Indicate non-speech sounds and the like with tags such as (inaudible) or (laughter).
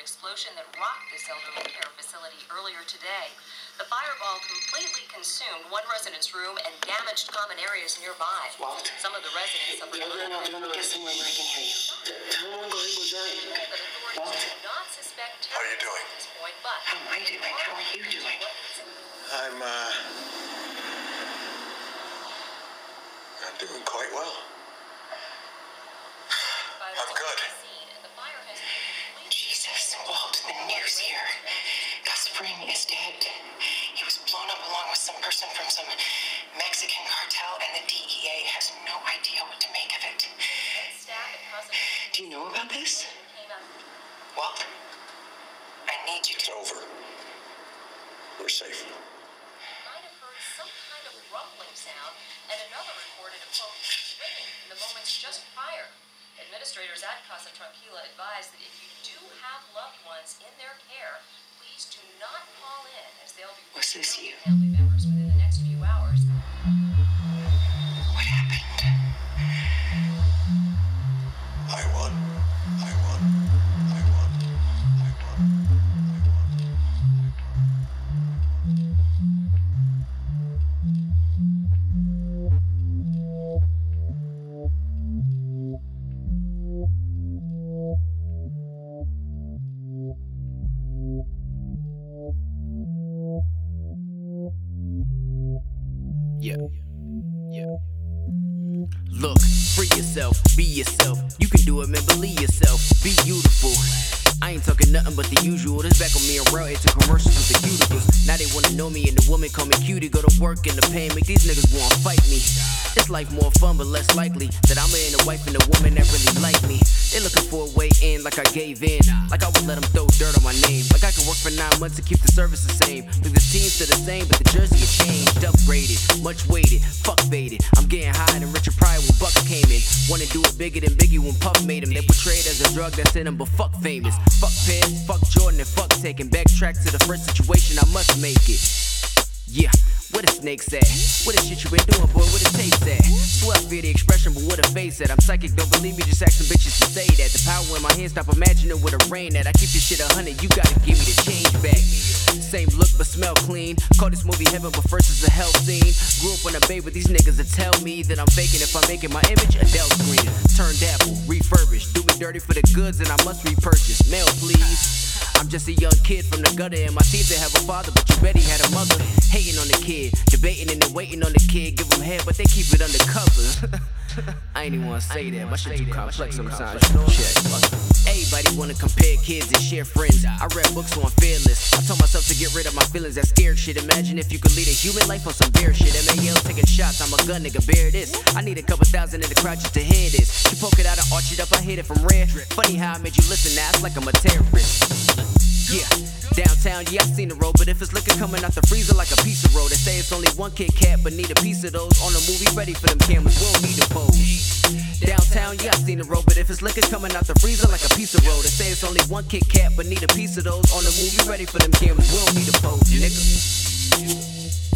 explosion that rocked this elderly care facility earlier today. The fireball completely consumed one resident's room and damaged common areas nearby. Walt? Some of the residents suffered No, no, no, let me get somewhere where I can hear you. Tell me when Gary was right. but authorities do not suspect How are you doing? at this point. But How am I doing? How are you doing? I'm, uh. I'm doing quite well. Mexican cartel, and the DEA has no idea what to make of it. Do you know about this? Walt, I need you It's to. over. We're safe. might have heard some kind of rumbling sound, and another reported a phone ringing in the moments just prior. Administrators at Casa Tranquila advise that if you do have loved ones in their care, please do not call in, as they'll be Was this reaching you? Next few hours. Look, free yourself, be yourself. You can do it, man, believe yourself. Be beautiful. I ain't talking nothing but the usual. This back on me and raw into commercials with the cuticles. Now they wanna know me and the woman call me cutie. Go to work in the pain, make these niggas wanna fight me. It's life more fun, but less likely that I'm in a wife and a woman that really like me. They looking for a way in, like I gave in. Like I would let them throw dirt on my name. Like I could work for nine months to keep the service the same. Like the team's still the same, but the jersey is changed, upgraded, much weighted, fuck faded. I'm getting high than Richard Pryor when Buck came in. Wanna do it bigger than Biggie when Puff made him. They portrayed as a drug that's in him, but fuck famous. Fuck Pez, fuck Jordan, and fuck taking. Backtrack to the first situation, I must make it. Yeah, where the snakes at? What the shit you been doing, boy? what the taste at? Swear I fear the expression, but what a face at? I'm psychic, don't believe me, just ask some bitches to say that. The power in my hands, stop imagining with a rain that I keep this shit a hundred, you gotta give me the change back. Same look, but smell clean. Call this movie heaven, but first it's a hell scene. Grew up on a babe, but these niggas that tell me that I'm faking if I'm making my image Adele screen. Turned apple, refurbished. Do me dirty for the goods, and I must repurchase. Mail, please. I'm just a young kid from the gutter, and my teeth they have a father, but you bet he had a mother. Hating on the kid, debating and waiting on the kid. Give him head, but they keep it undercover. (laughs) (laughs) I ain't even wanna say that. My shit too complex sometimes. Shit. Everybody wanna compare kids and share friends. I read books so I'm fearless. I told myself to get rid of my feelings, that scared shit. Imagine if you could lead a human life on some bear shit. MAL taking shots, I'm a gun nigga, bear this. I need a couple thousand in the crowd just to hear this. You poke it out and arch it up, I hit it from rare. Funny how I made you listen, now it's like I'm a terrorist. Yeah, downtown, yeah, I seen the road, but if it's liquor coming out the freezer like a piece of road, they say it's only one Kit Kat, but need a piece of those on the movie ready for them cameras. We don't need to pose. Downtown, yeah, I seen the road, but if it's liquor coming out the freezer like a piece of road, they say it's only one Kit Kat, but need a piece of those on the movie ready for them cameras. We don't need to pose, nigga.